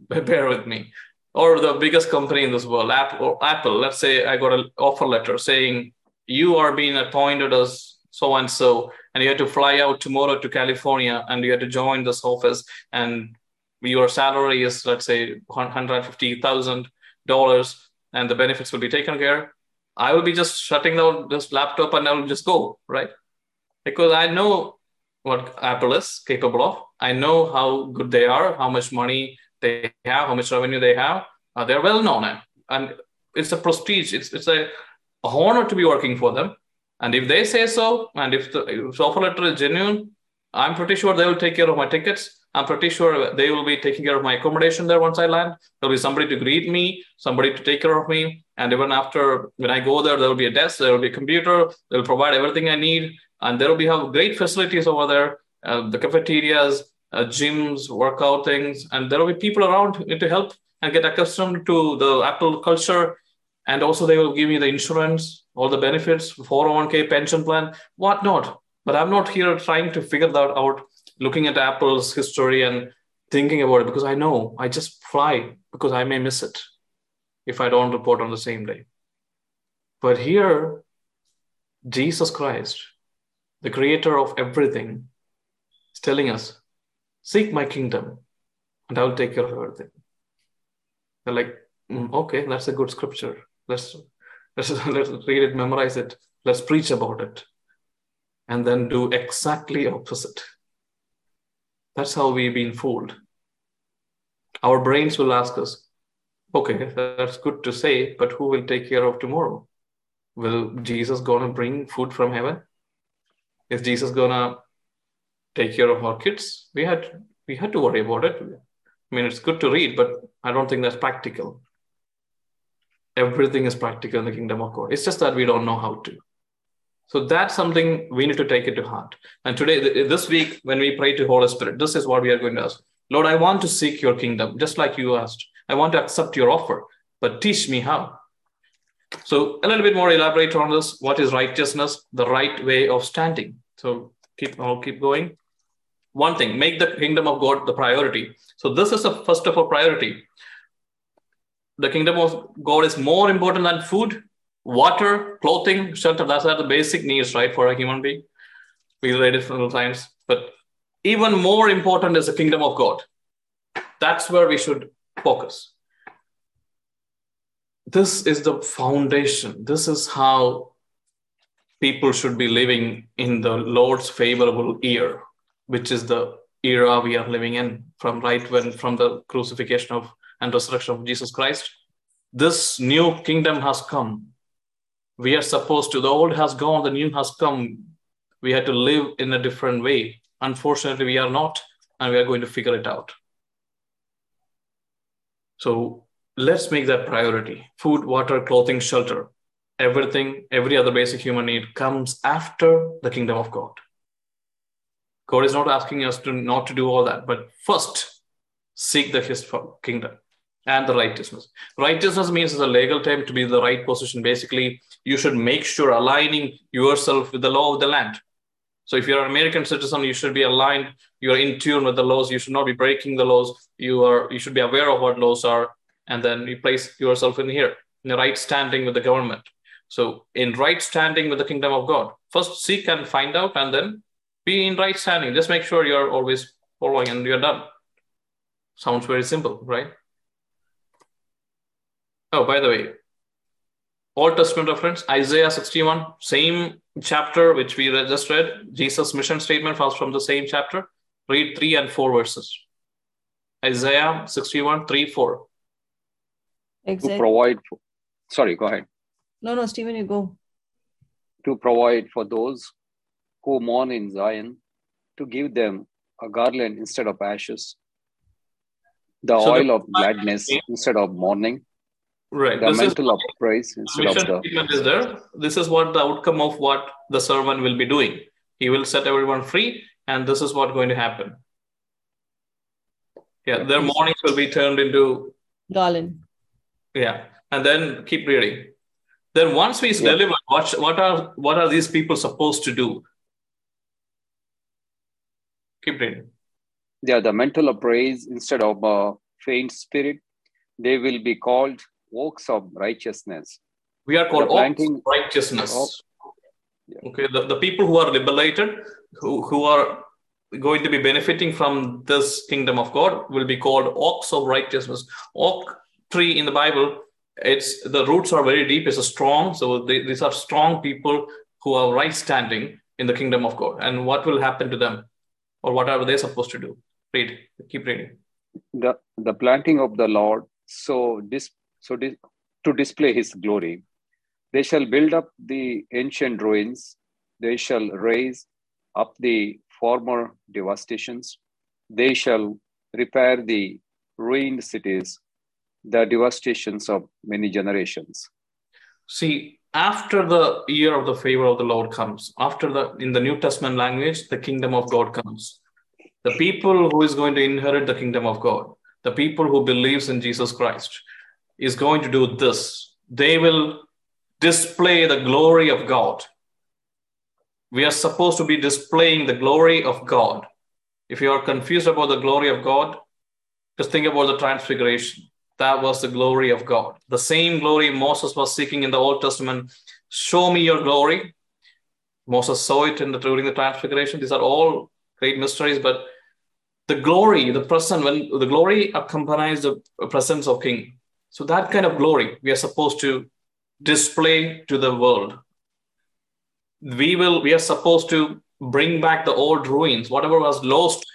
Bear with me. Or the biggest company in this world, Apple, Apple. Let's say I got an offer letter saying you are being appointed as so and so, and you have to fly out tomorrow to California, and you have to join this office, and your salary is let's say one hundred fifty thousand dollars, and the benefits will be taken care I will be just shutting down this laptop and I will just go, right? Because I know what Apple is capable of. I know how good they are, how much money they have, how much revenue they have. Uh, they're well known, and it's a prestige. It's it's a, a, honor to be working for them. And if they say so, and if the, if offer letter is genuine, I'm pretty sure they will take care of my tickets. I'm pretty sure they will be taking care of my accommodation there once I land. There'll be somebody to greet me, somebody to take care of me. And even after when I go there, there will be a desk, there will be a computer, they'll provide everything I need. And there will be have great facilities over there, uh, the cafeterias, uh, gyms, workout things, and there will be people around to help and get accustomed to the Apple culture. And also they will give me the insurance, all the benefits, 401k pension plan, whatnot. But I'm not here trying to figure that out, looking at Apple's history and thinking about it because I know I just fly because I may miss it if I don't report on the same day. But here, Jesus Christ, the creator of everything, is telling us, Seek my kingdom and I'll take care of everything. They're like, mm, okay, that's a good scripture. Let's, let's, <laughs> let's read it, memorize it, let's preach about it, and then do exactly opposite. That's how we've been fooled. Our brains will ask us, Okay, that's good to say, but who will take care of tomorrow? Will Jesus gonna bring food from heaven? Is Jesus gonna take care of our kids? We had we had to worry about it. I mean, it's good to read, but I don't think that's practical. Everything is practical in the kingdom of God. It's just that we don't know how to. So that's something we need to take it to heart. And today, this week, when we pray to Holy Spirit, this is what we are going to ask. Lord, I want to seek your kingdom, just like you asked. I want to accept your offer, but teach me how. So, a little bit more elaborate on this. What is righteousness? The right way of standing. So, keep I'll keep going. One thing, make the kingdom of God the priority. So, this is the first of a priority. The kingdom of God is more important than food, water, clothing, shelter. That's are the basic needs, right, for a human being. We read it several times. But even more important is the kingdom of God. That's where we should focus. This is the foundation. This is how people should be living in the Lord's favorable year, which is the era we are living in from right when from the crucifixion of and resurrection of Jesus Christ. This new kingdom has come. We are supposed to, the old has gone, the new has come. We had to live in a different way. Unfortunately, we are not, and we are going to figure it out. So let's make that priority food, water, clothing, shelter. Everything, every other basic human need comes after the kingdom of God. God is not asking us to not to do all that, but first seek the his kingdom and the righteousness. Righteousness means as a legal term to be in the right position. Basically, you should make sure aligning yourself with the law of the land. So if you're an American citizen, you should be aligned. You are in tune with the laws. You should not be breaking the laws. You are. You should be aware of what laws are, and then you place yourself in here in the right standing with the government. So in right standing with the kingdom of God, first seek and find out, and then be in right standing. Just make sure you're always following, and you're done. Sounds very simple, right? Oh, by the way, Old Testament reference, Isaiah 61, same chapter which we just read. Jesus' mission statement was from the same chapter. Read 3 and 4 verses. Isaiah 61, 3, 4. Exactly. To provide, for, sorry, go ahead. No, no, Stephen, you go. To provide for those who mourn in Zion, to give them a garland instead of ashes, the So the- oil of gladness instead of mourning, Right. the This is mantle praise instead of the statement is there. This is what the outcome of what the servant will be doing. He will set everyone free, and this is what's going to happen. Yeah, their mornings will be turned into Garland. yeah, and then keep reading. Then once we Yeah. deliver, what what are what are these people supposed to do? Keep reading. yeah, the mantle of praise instead of a faint spirit, they will be called oaks of righteousness. We are called planting- oaks of righteousness. Oh, yeah. Okay, the, the people who are liberated, who, who are going to be benefiting from this kingdom of God, will be called oaks of righteousness. Oak tree in the Bible, it's the roots are very deep. It's a strong, so they, these are strong people who are right standing in the kingdom of God. And what will happen to them, or what are they supposed to do? Read, keep reading. the the planting of the Lord, so dis, so dis, to display His glory. They shall build up the ancient ruins. They shall raise up the former devastations. They shall repair the ruined cities, the devastations of many generations. See, after the year of the favor of the Lord comes, after the in the New Testament language, the kingdom of God comes. The people who is going to inherit the kingdom of God, the people who believes in Jesus Christ, is going to do this. They will display the glory of God. We are supposed to be displaying the glory of God. If you are confused about the glory of God, just think about the transfiguration. That was the glory of God. The same glory Moses was seeking in the Old Testament. Show me your glory. Moses saw it in the, during the transfiguration. These are all great mysteries, but the glory, the present, when the glory accompanies the presence of King. So that kind of glory we are supposed to display to the world. We will, we are supposed to bring back the old ruins, whatever was lost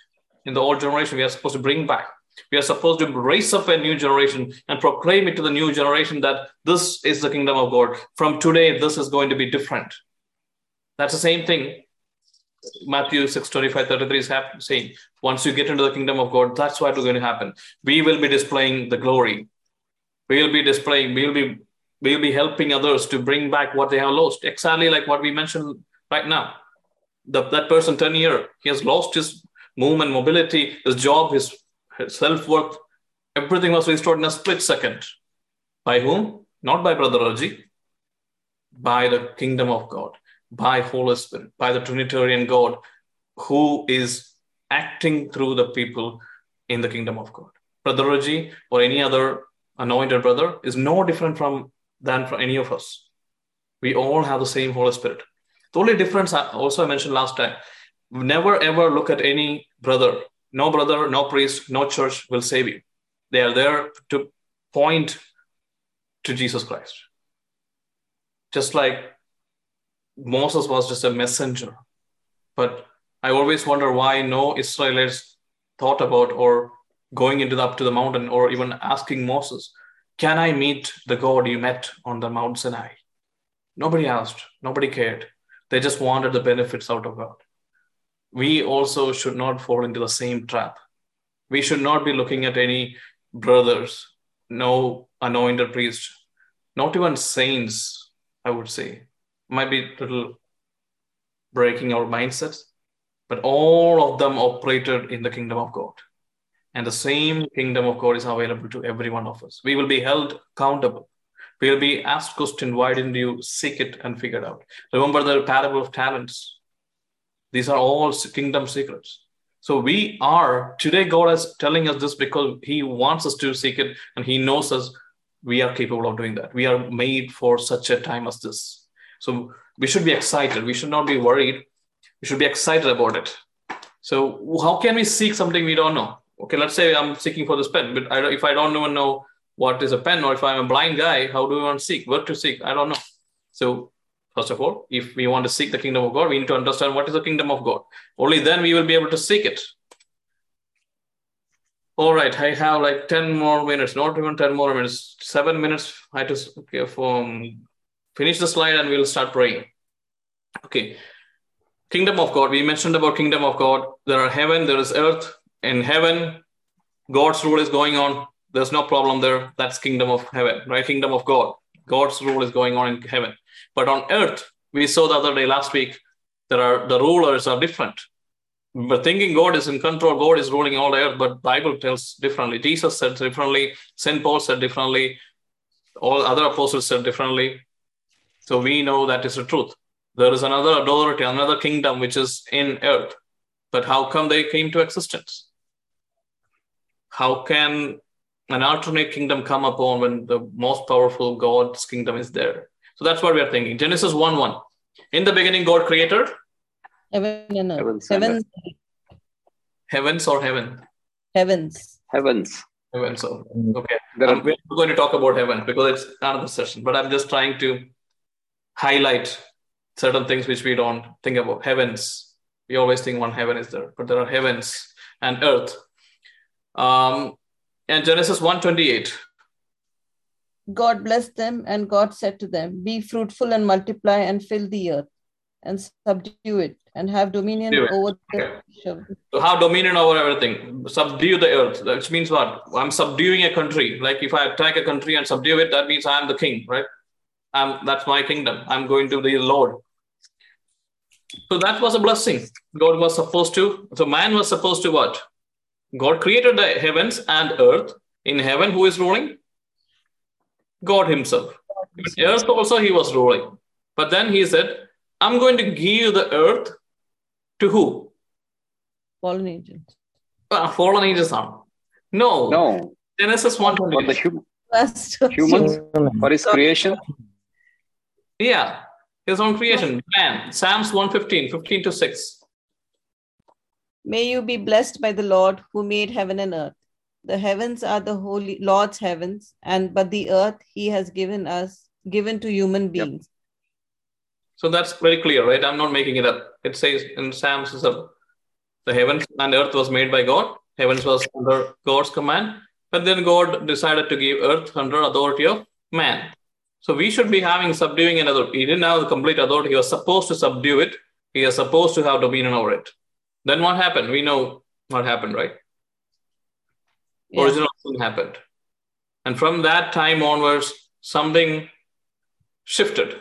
in the old generation, we are supposed to bring back. We are supposed to raise up a new generation and proclaim it to the new generation that this is the kingdom of God. From today, this is going to be different. That's the same thing. Matthew 6 25 33 is saying, once you get into the kingdom of God, that's what is going to happen. We will be displaying the glory. We will be displaying, we will be we will be helping others to bring back what they have lost. Exactly like what we mentioned right now. The, that person 10 year, he has lost his movement, mobility, his job, his self worth, everything was restored in a split second. By whom? Not by Brother Raji, by the kingdom of God, by Holy Spirit, by the Trinitarian God who is acting through the people in the kingdom of God. Brother Raji or any other anointed brother is no different from than for any of us. We all have the same Holy Spirit. The only difference, I also I mentioned last time, never ever look at any brother. No brother, no priest, no church will save you. They are there to point to Jesus Christ. Just like Moses was just a messenger. But I always wonder why no Israelites thought about or going into the, up to the mountain or even asking Moses, Can I meet the God you met on the Mount Sinai? Nobody asked, nobody cared. They just wanted the benefits out of God. We also should not fall into the same trap. We should not be looking at any brothers, no anointed priest, not even saints, I would say. Might be a little breaking our mindsets, but all of them operated in the kingdom of God. And the same kingdom of God is available to every one of us. We will be held accountable. We will be asked question, why didn't you seek it and figure it out? Remember the parable of talents. These are all kingdom secrets. So we are, today God is telling us this because he wants us to seek it and he knows us. We are capable of doing that. We are made for such a time as this. So we should be excited. We should not be worried. We should be excited about it. So how can we seek something we don't know? Okay, let's say I'm seeking for this pen, but I, if I don't even know what is a pen, or if I'm a blind guy, how do we want to seek? What to seek? I don't know. So first of all, if we want to seek the kingdom of God, we need to understand what is the kingdom of God. Only then we will be able to seek it. All right, I have like 10 more minutes, not even 10 more minutes, seven minutes. I just okay, for, um, finish the slide and we'll start praying. Okay. Kingdom of God. We mentioned about kingdom of God. There are heaven, there is earth, in heaven, God's rule is going on. There's no problem there. That's kingdom of heaven, right? Kingdom of God. God's rule is going on in heaven. But on earth, we saw the other day last week, there are the rulers are different. But thinking God is in control, God is ruling all the earth, but Bible tells differently. Jesus said differently, St. Paul said differently, all other apostles said differently. So we know that is the truth. There is another authority, another kingdom which is in earth. But how come they came to existence? How can an alternate kingdom come upon when the most powerful God's kingdom is there? So that's what we are thinking. Genesis 1 1. In the beginning, God created heaven and earth. Heavens. Heavens. heavens or heaven? Heavens. Heavens. Heavens. So, okay. There Um, are, we're going to talk about heaven because it's another session, but I'm just trying to highlight certain things which we don't think about. Heavens. We always think one heaven is there, but there are heavens and earth. Um, and Genesis 128. God blessed them, and God said to them, Be fruitful and multiply and fill the earth and subdue it and have dominion over the Okay. So have dominion over everything. Subdue the earth. Which means what? I'm subduing a country. Like if I attack a country and subdue it, that means I'm the king, right? I'm, that's my kingdom. I'm going to the Lord. So that was a blessing. God was supposed to. So man was supposed to what? God created the heavens and earth. In heaven, who is ruling? God Himself. In earth also, He was ruling. But then He said, I'm going to give you the earth to who? fallen angels. Uh, fallen angels are. No. no, Genesis 1 for the 128. hum, humans, for his creation. Yeah. His own creation. Man. Psalms 115, 15 to 6. May you be blessed by the Lord who made heaven and earth. The heavens are the holy Lord's heavens, and but the earth he has given us, given to human Yep. beings. So that's very clear, right? I'm not making it up. It says in Psalms, the heavens and earth was made by God. Heavens was under God's command. But then God decided to give earth under authority of man. So we should be having subduing another. He didn't have the complete authority. He was supposed to subdue it. He was supposed to have dominion over it. Then what happened? We know what happened, right? Yeah. original sin happened. And from that time onwards, something shifted.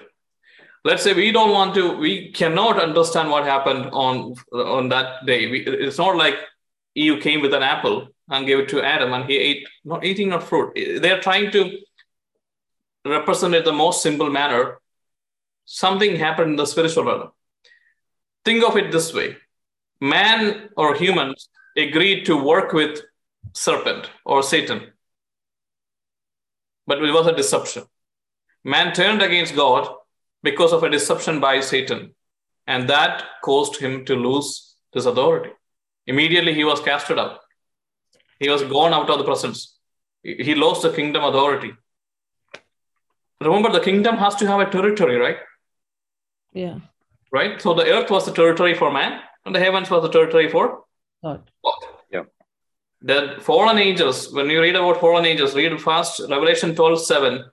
Let's say we don't want to, we cannot understand what happened on on that day. We, it's not like Eve came with an apple. and gave it to Adam, and he ate, not eating not fruit. They're trying to represent it the most simple manner. Something happened in the spiritual realm. Think of it this way man or humans agreed to work with serpent or Satan, but it was a deception. Man turned against God because of a deception by Satan, and that caused him to lose his authority. Immediately, he was casted out. He was gone out of the presence. He lost the kingdom authority. Remember, the kingdom has to have a territory, right? Yeah. Right? So the earth was the territory for man, and the heavens was the territory for God. God. Yeah. The fallen angels, when you read about fallen angels, read fast Revelation 12 7.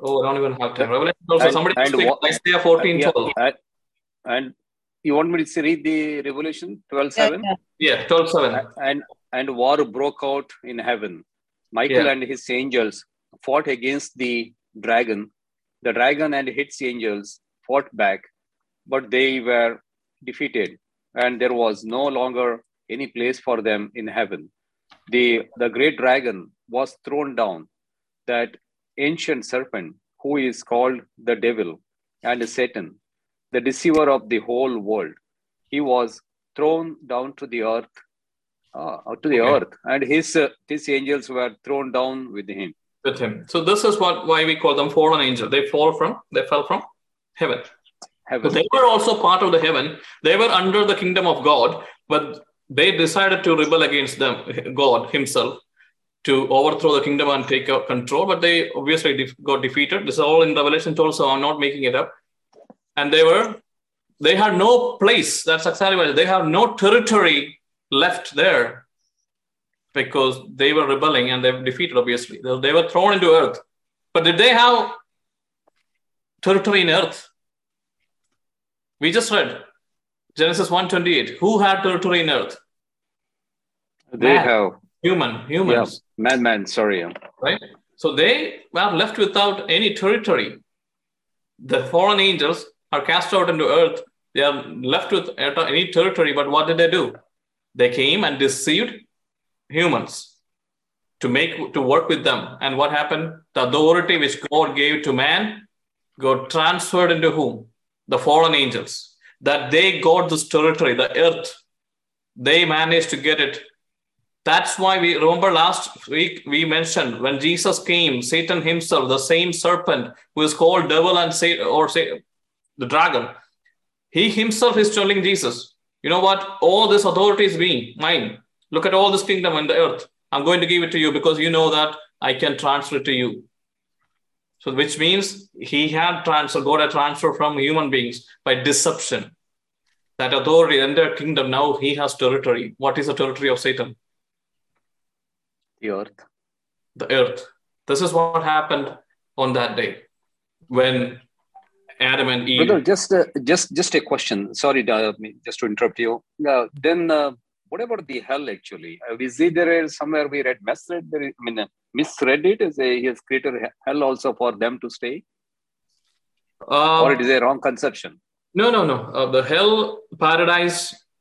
Oh, I don't even have time. Revelation 12 And- somebody and speak what- Isaiah 14 Yeah, 12. and, and you want me to read the Revelation 12 Yeah, 7? yeah. Yeah, 12 7. and and war broke out in heaven michael Yeah. and his angels fought against the dragon the dragon and its angels fought back but they were defeated and there was no longer any place for them in heaven the the great dragon was thrown down that ancient serpent who is called the devil and satan the deceiver of the whole world he was thrown down to the earth Ah, to the Okay. earth, and his uh, his angels were thrown down with him. with him. So this is what why we call them fallen angels. They fall from, they fell from heaven. Heaven. they were also part of the heaven. They were under the kingdom of God, but they decided to rebel against them, God Himself, to overthrow the kingdom and take control. But they obviously got defeated. This is all in Revelation 12, so I'm not making it up. And they were, they had no place. That's exactly what they have no territory left there because they were rebelling and they were defeated. Obviously, they were thrown into earth. But did they have territory in earth? We just read Genesis 1:28. Who had territory in earth? They Man. have Human, humans, man, man. Sorry, yeah. right? So they were left without any territory. The fallen angels are cast out into earth. They are left with any territory. But what did they do? They came and deceived humans to make to work with them. And what happened? The authority which God gave to man got transferred into whom? The fallen angels. That they got this territory, the earth. They managed to get it. That's why we remember last week we mentioned when Jesus came, Satan himself, the same serpent who is called devil and say or say the dragon, he himself is telling Jesus, you know what? All this authority is being mine. Look at all this kingdom and the earth. I'm going to give it to you because you know that I can transfer it to you. So, which means he had transfer, got a transfer from human beings by deception. That authority, entire kingdom, now he has territory. What is the territory of Satan? the earth. The earth. This is what happened on that day when Adam and Eve. Brother, just uh, just just a question. Sorry, uh, just to interrupt you. Uh, then, uh, what about the hell? Actually, uh, we see there is somewhere we read. There is, I mean, uh, misread it as a he has created hell also for them to stay, Um, or it is a wrong conception. No, no, no. Uh, the hell, paradise.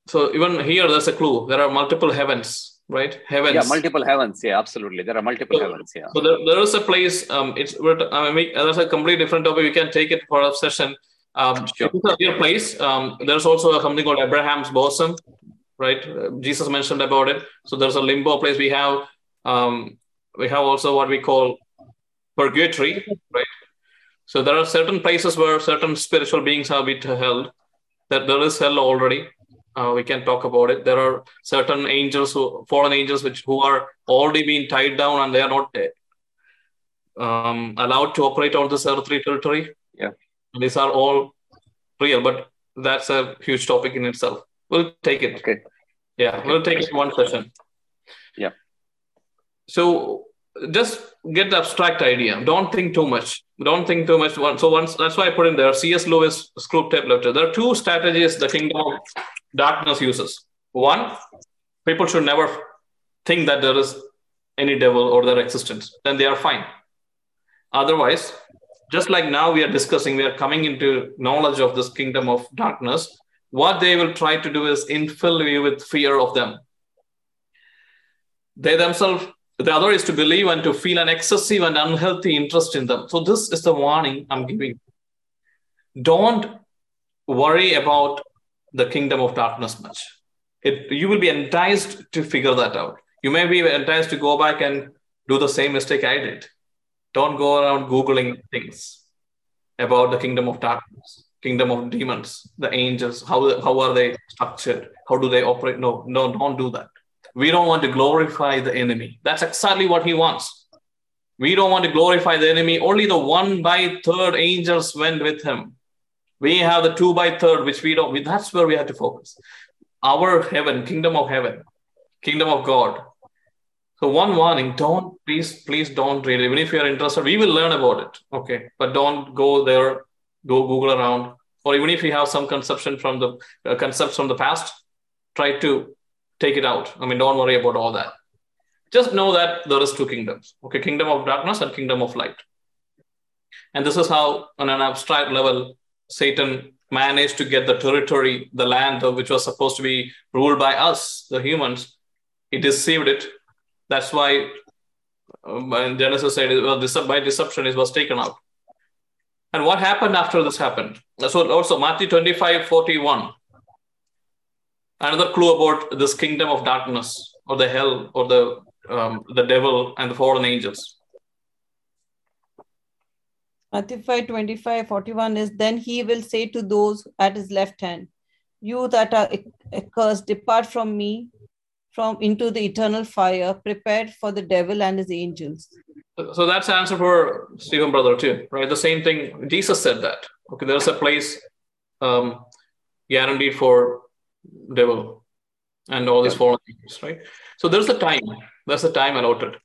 So even here, there's a clue. There are multiple heavens, right? Heavens. Yeah, multiple heavens. Yeah, absolutely. There are multiple So- heavens. Yeah. So there, there is a place. Um, it's I mean, that's a completely different topic. We can take it for a session. Um, Sure. It's a real place. Um, there's also a something called Abraham's bosom, right? Uh, Jesus mentioned about it. So there's a limbo place. We have um, we have also what we call purgatory, right? So there are certain places where certain spiritual beings have been held. That there is hell already. Uh, we can talk about it. There are certain angels who fallen angels which who are already being tied down and they are not um, allowed to operate on this earthly territory. Yeah. These are all real, but that's a huge topic in itself. We'll take it. Okay. Yeah, we'll take it one session. Yeah. So just get the abstract idea. Don't think too much. Don't think too much. So once that's why I put in there C.S. Lewis Screwtape Letter. There are two strategies the kingdom of darkness uses. One, people should never think that there is any devil or their existence. Then they are fine. Otherwise, just like now we are discussing, we are coming into knowledge of this kingdom of darkness. What they will try to do is infill you with fear of them. they themselves, the other is to believe and to feel an excessive and unhealthy interest in them. So, this is the warning I'm giving. Don't worry about the kingdom of darkness much. It, you will be enticed to figure that out. You may be enticed to go back and do the same mistake I did. Don't go around Googling things about the kingdom of darkness, kingdom of demons, the angels, how, how are they structured? How do they operate? No, no, don't do that. We don't want to glorify the enemy. That's exactly what he wants. We don't want to glorify the enemy. Only the one by third angels went with him. We have the two by third, which we don't. That's where we have to focus. Our heaven, kingdom of heaven, kingdom of God. So one warning: don't please, please don't read. Even if you are interested, we will learn about it. Okay, but don't go there. Go Google around, or even if you have some conception from the uh, concepts from the past, try to take it out. I mean, don't worry about all that. Just know that there is two kingdoms. Okay, kingdom of darkness and kingdom of light. And this is how, on an abstract level, Satan managed to get the territory, the land which was supposed to be ruled by us, the humans. He deceived it. That's why uh, Genesis said well, by deception it was taken out. And what happened after this happened? So also Matthew 25, 41 another clue about this kingdom of darkness or the hell or the um, the devil and the fallen angels. Matthew 5 25 41 is then he will say to those at his left hand, You that are accursed, depart from me from into the eternal fire, prepared for the devil and his angels. So that's answer for Stephen brother too, right? The same thing Jesus said that. Okay, there's a place um, guaranteed for devil and all these fallen things, right? So there's a time. There's a time allotted.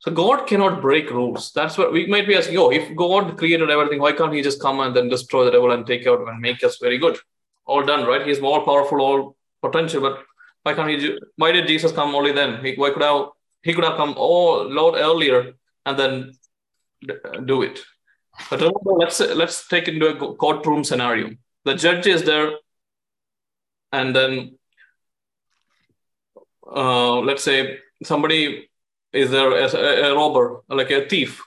So God cannot break rules. That's what we might be asking. Oh, if God created everything, why can't He just come and then destroy the devil and take out and make us very good? All done, right? He's more powerful, all potential. But why can't He? Why did Jesus come only then? He, why could have He could have come oh lot earlier and then do it. But remember, let's let's take into a courtroom scenario. The judge is there and then uh, let's say somebody is there as a, a, robber, like a thief,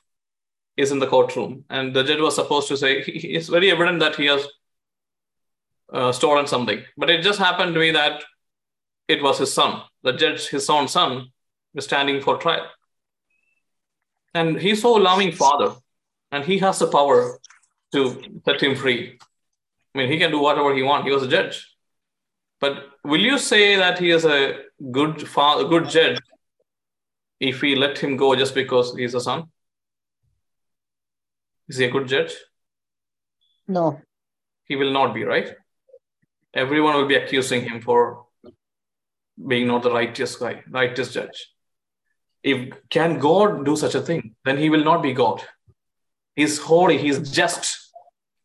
is in the courtroom, and the judge was supposed to say <laughs> it's very evident that he has uh, stolen something, but it just happened to be that it was his son. The judge, his own son, was standing for trial, and he's so loving father, and he has the power to set him free. I mean, he can do whatever he wants. He was a judge. But will you say that he is a good father, good judge if we let him go just because he's a son? Is he a good judge? No. He will not be, right? Everyone will be accusing him for being not the righteous guy, righteous judge. If can God do such a thing, then he will not be God. He's holy, he's just,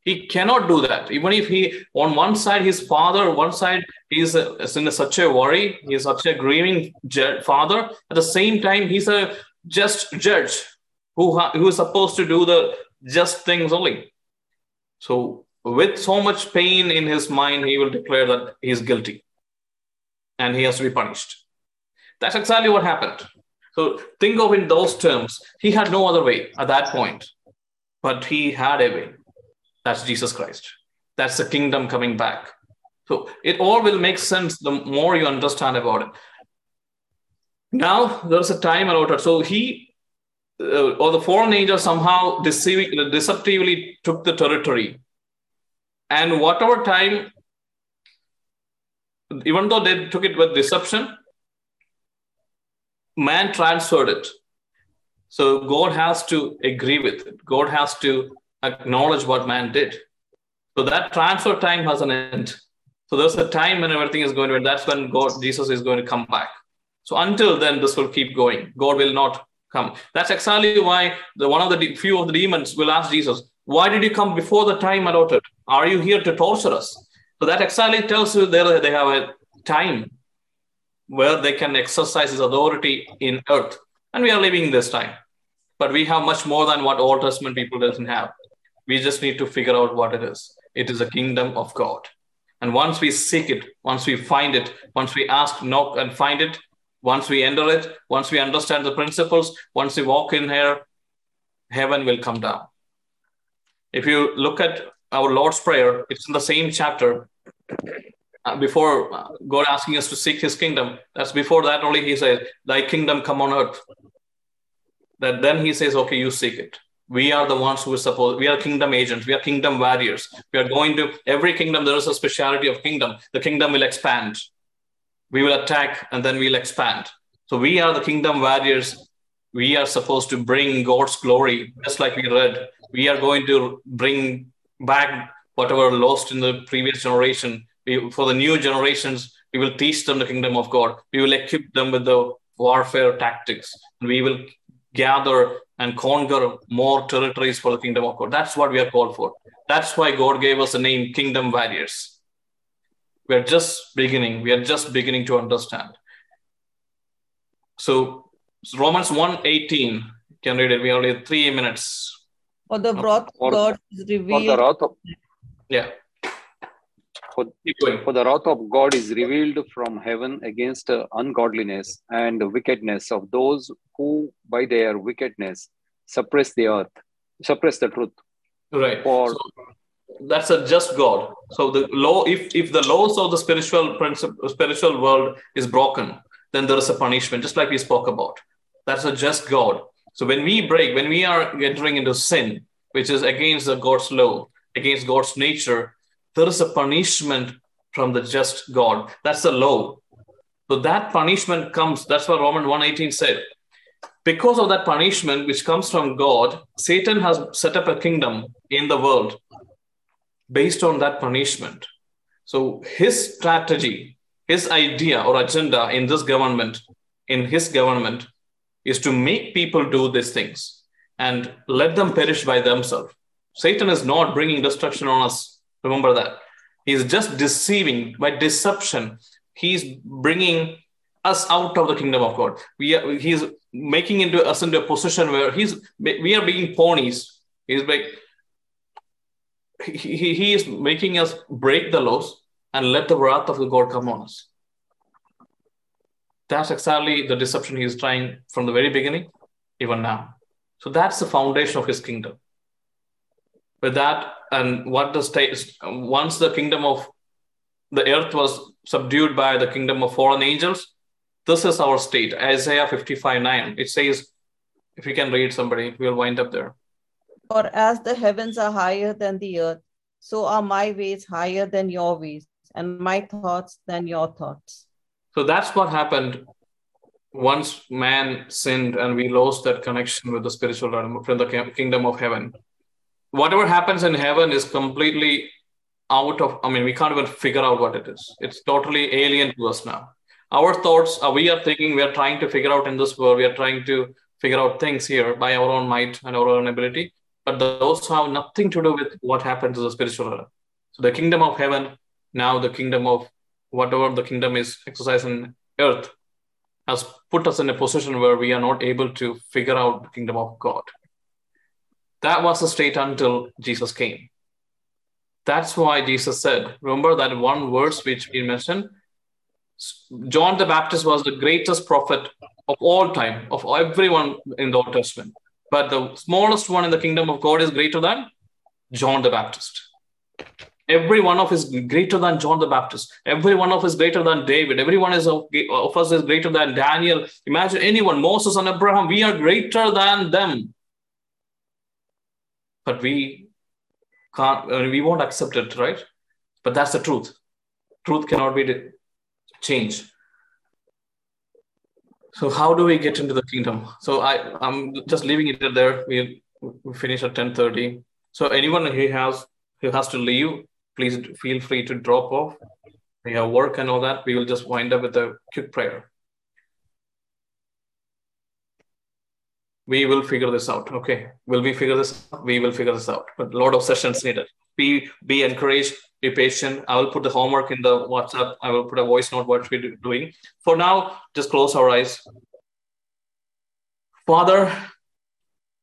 he cannot do that. Even if he, on one side, his father, one side, he's a, in such a worry, he's such a grieving father. At the same time, he's a just judge who, who is supposed to do the just things only. So, with so much pain in his mind, he will declare that he is guilty and he has to be punished. That's exactly what happened. So, think of in those terms. He had no other way at that point, but he had a way. That's Jesus Christ. That's the kingdom coming back. So it all will make sense the more you understand about it. Now there's a time allotted. So he uh, or the fallen angel somehow deceiving, deceptively took the territory. And whatever time, even though they took it with deception, man transferred it. So God has to agree with it. God has to acknowledge what man did. So that transfer time has an end. So there's a time when everything is going to end. That's when God, Jesus is going to come back. So until then, this will keep going. God will not come. That's exactly why the one of the few of the demons will ask Jesus, "Why did you come before the time allotted? Are you here to torture us?" So that exactly tells you that they have a time where they can exercise his authority in earth, and we are living this time. But we have much more than what Old Testament people doesn't have. We just need to figure out what it is. It is a kingdom of God. And once we seek it, once we find it, once we ask, knock, and find it, Once we enter it, once we understand the principles, once we walk in here, heaven will come down. If you look at our Lord's Prayer, it's in the same chapter. Uh, before uh, God asking us to seek His kingdom, that's before that only He says, "Thy kingdom come on earth." That then He says, "Okay, you seek it." We are the ones who are supposed. We are kingdom agents. We are kingdom warriors. We are going to every kingdom. There is a speciality of kingdom. The kingdom will expand. We will attack and then we'll expand. So we are the kingdom warriors. We are supposed to bring God's glory, just like we read. We are going to bring back whatever lost in the previous generation. We, for the new generations, we will teach them the kingdom of God. We will equip them with the warfare tactics. We will gather and conquer more territories for the kingdom of God. That's what we are called for. That's why God gave us the name Kingdom Warriors. We are just beginning. We are just beginning to understand. So Romans 1.18, can read it. We only have three minutes. For the wrath of God is For the revealed. wrath of, Yeah. For, for the wrath of God is revealed from heaven against uh, ungodliness and wickedness of those who by their wickedness suppress the earth, suppress the truth. Right. For So that's a just God. So the law, if if the laws of the spiritual principle, spiritual world is broken, then there is a punishment, just like we spoke about. That's a just God. So when we break, when we are entering into sin, which is against the God's law, against God's nature, there is a punishment from the just God. That's the law. So that punishment comes. That's what Romans 1:18 said. Because of that punishment which comes from God, Satan has set up a kingdom in the world based on that punishment. So his strategy, his idea or agenda in this government, in his government, is to make people do these things and let them perish by themselves. Satan is not bringing destruction on us. Remember that. He's just deceiving by deception. He's bringing us out of the kingdom of God. We are, he's making into us into a position where he's we are being ponies. He's like he, he, he is making us break the laws and let the wrath of the God come on us. That's exactly the deception he is trying from the very beginning, even now. So that's the foundation of his kingdom. With that, and what the state once the kingdom of the earth was subdued by the kingdom of fallen angels, this is our state. Isaiah 55 9. It says, if you can read somebody, we'll wind up there. For as the heavens are higher than the earth, so are my ways higher than your ways, and my thoughts than your thoughts. So that's what happened once man sinned and we lost that connection with the spiritual realm from the kingdom of heaven. Whatever happens in heaven is completely out of, I mean, we can't even figure out what it is. It's totally alien to us now. Our thoughts, uh, we are thinking, we are trying to figure out in this world, we are trying to figure out things here by our own might and our own ability, but those have nothing to do with what happens to the spiritual realm. So the kingdom of heaven, now the kingdom of whatever the kingdom is exercised in earth has put us in a position where we are not able to figure out the kingdom of God. That was the state until Jesus came. That's why Jesus said, remember that one verse which we mentioned? John the Baptist was the greatest prophet of all time, of everyone in the Old Testament. But the smallest one in the kingdom of God is greater than John the Baptist. Every one of us is greater than John the Baptist. Every one of us is greater than David. Every one of us is greater than Daniel. Imagine anyone, Moses and Abraham, we are greater than them. But we can't, I mean, we won't accept it, right? But that's the truth. Truth cannot be changed. So how do we get into the kingdom? So I, I'm just leaving it there. We, we finish at 10:30. So anyone who has who has to leave, please feel free to drop off. We have work and all that. We will just wind up with a quick prayer. We will figure this out. Okay. Will we figure this out? We will figure this out. But a lot of sessions needed. Be be encouraged, be patient. I will put the homework in the WhatsApp. I will put a voice note what we're doing. For now, just close our eyes. Father,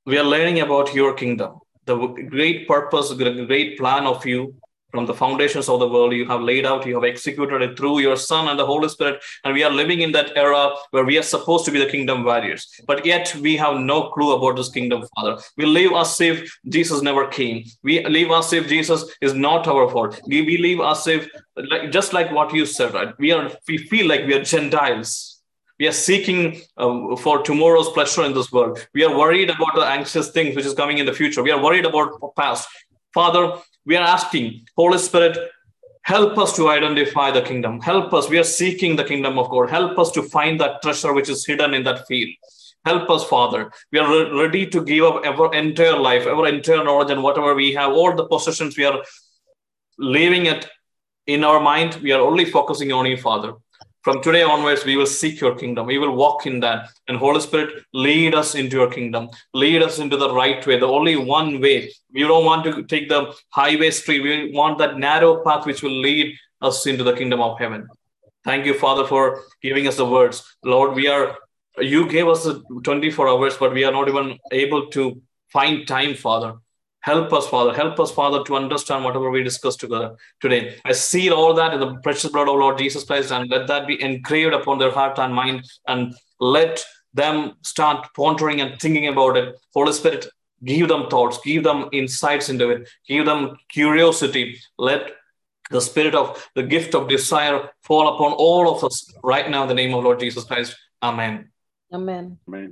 we are learning about your kingdom, the great purpose, the great plan of you from the foundations of the world. You have laid out, you have executed it through your Son and the Holy Spirit. And we are living in that era where we are supposed to be the kingdom warriors. But yet we have no clue about this kingdom, Father. We live as if Jesus never came. We live as if Jesus is not our fault. We, live as if, like, just like what you said, right? We are, we feel like we are Gentiles we are seeking uh, for tomorrow's pleasure in this world. We are worried about the anxious things which is coming in the future. We are worried about past. Father, we are asking, Holy Spirit, help us to identify the kingdom. Help us. We are seeking the kingdom of God. Help us to find that treasure which is hidden in that field. Help us, Father. We are re- ready to give up our entire life, our entire knowledge, and whatever we have, all the possessions we are leaving it in our mind. We are only focusing on you, Father from today onwards, we will seek your kingdom. We will walk in that. And Holy Spirit, lead us into your kingdom. Lead us into the right way, the only one way. We don't want to take the highway street. We want that narrow path which will lead us into the kingdom of heaven. Thank you, Father, for giving us the words. Lord, we are, you gave us the 24 hours, but we are not even able to find time, Father. Help us, Father. Help us, Father, to understand whatever we discussed together today. I seal all that in the precious blood of Lord Jesus Christ and let that be engraved upon their heart and mind and let them start pondering and thinking about it. Holy Spirit, give them thoughts, give them insights into it, give them curiosity. Let the spirit of the gift of desire fall upon all of us right now in the name of Lord Jesus Christ. Amen. Amen. Amen.